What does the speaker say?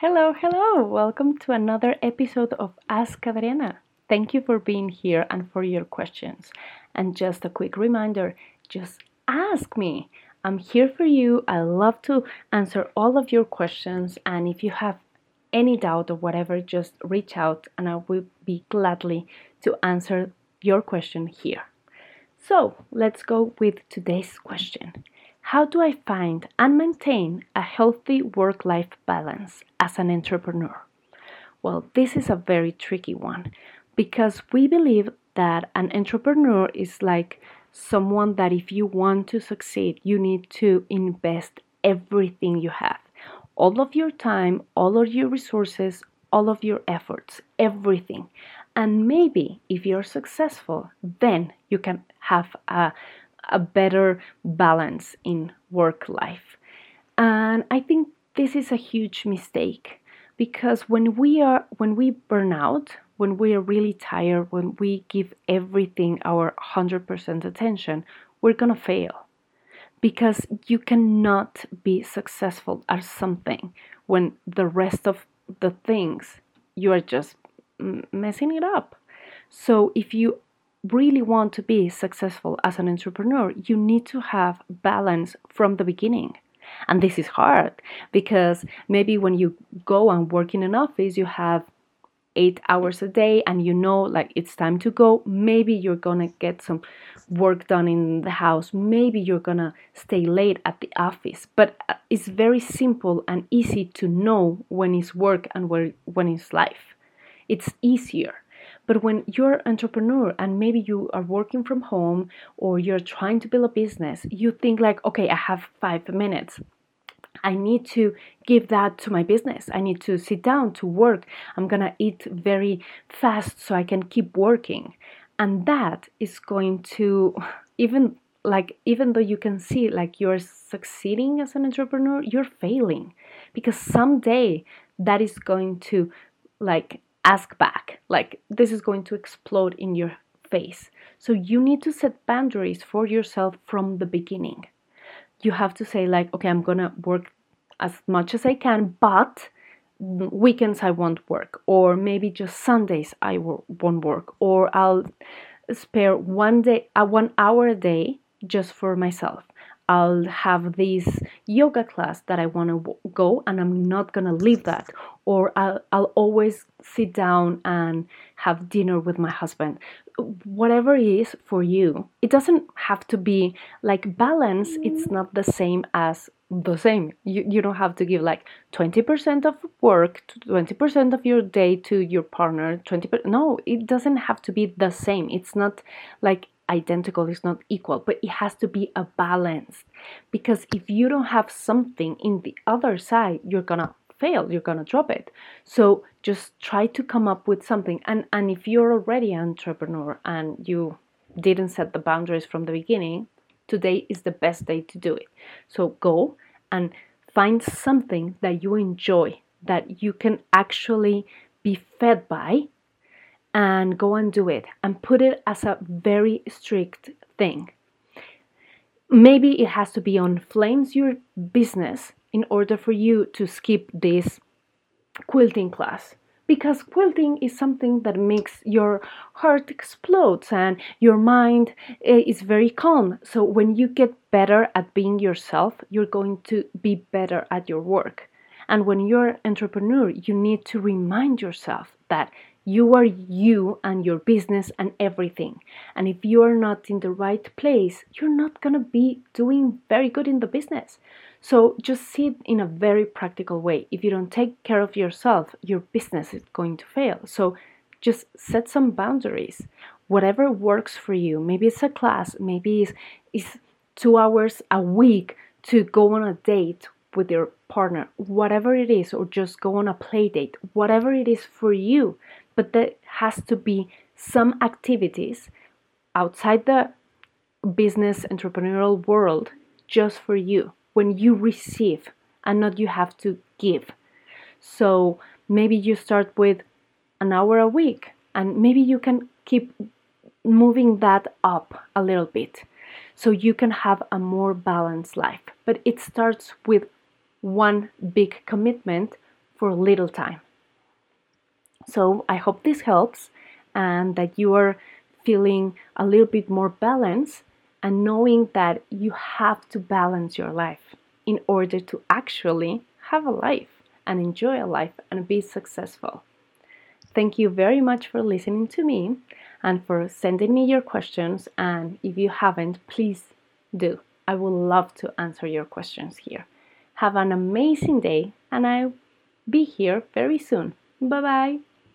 Hello, hello! Welcome to another episode of Ask Adriana. Thank you for being here and for your questions. And just a quick reminder just ask me. I'm here for you. I love to answer all of your questions. And if you have any doubt or whatever, just reach out and I will be gladly to answer your question here. So let's go with today's question. How do I find and maintain a healthy work life balance as an entrepreneur? Well, this is a very tricky one because we believe that an entrepreneur is like someone that if you want to succeed, you need to invest everything you have all of your time, all of your resources, all of your efforts, everything. And maybe if you're successful, then you can have a a better balance in work life. And I think this is a huge mistake because when we are when we burn out, when we are really tired, when we give everything our 100% attention, we're going to fail. Because you cannot be successful at something when the rest of the things you are just messing it up. So if you really want to be successful as an entrepreneur, you need to have balance from the beginning. And this is hard because maybe when you go and work in an office, you have eight hours a day and you know like it's time to go. Maybe you're gonna get some work done in the house. Maybe you're gonna stay late at the office. But uh, it's very simple and easy to know when it's work and when it's life. It's easier but when you're an entrepreneur and maybe you are working from home or you're trying to build a business, you think like, okay, I have five minutes. I need to give that to my business. I need to sit down to work. I'm going to eat very fast so I can keep working. And that is going to even like even though you can see like you're succeeding as an entrepreneur, you're failing because someday that is going to like ask back. Like this is going to explode in your face. So you need to set boundaries for yourself from the beginning. You have to say, like, okay, I'm gonna work as much as I can, but weekends I won't work, or maybe just Sundays I won't work, or I'll spare one day, uh, one hour a day just for myself. I'll have this yoga class that I want to go and I'm not going to leave that. Or I'll, I'll always sit down and have dinner with my husband. Whatever it is for you, it doesn't have to be like balance, it's not the same as the same. You, you don't have to give like 20% of work, 20% of your day to your partner, 20%. No, it doesn't have to be the same. It's not like identical is not equal, but it has to be a balance. Because if you don't have something in the other side, you're gonna fail, you're gonna drop it. So just try to come up with something. And and if you're already an entrepreneur and you didn't set the boundaries from the beginning, today is the best day to do it. So go and find something that you enjoy, that you can actually be fed by and go and do it and put it as a very strict thing. Maybe it has to be on flames your business in order for you to skip this quilting class because quilting is something that makes your heart explodes and your mind eh, is very calm so when you get better at being yourself you're going to be better at your work and when you're an entrepreneur you need to remind yourself that you are you and your business and everything. And if you are not in the right place, you're not going to be doing very good in the business. So just see it in a very practical way. If you don't take care of yourself, your business is going to fail. So just set some boundaries. Whatever works for you. Maybe it's a class, maybe it's, it's two hours a week to go on a date with your partner, whatever it is, or just go on a play date, whatever it is for you but there has to be some activities outside the business entrepreneurial world just for you when you receive and not you have to give. So maybe you start with an hour a week and maybe you can keep moving that up a little bit so you can have a more balanced life. But it starts with one big commitment for little time. So I hope this helps and that you are feeling a little bit more balanced and knowing that you have to balance your life in order to actually have a life and enjoy a life and be successful. Thank you very much for listening to me and for sending me your questions. And if you haven't, please do. I would love to answer your questions here. Have an amazing day, and I'll be here very soon. Bye bye.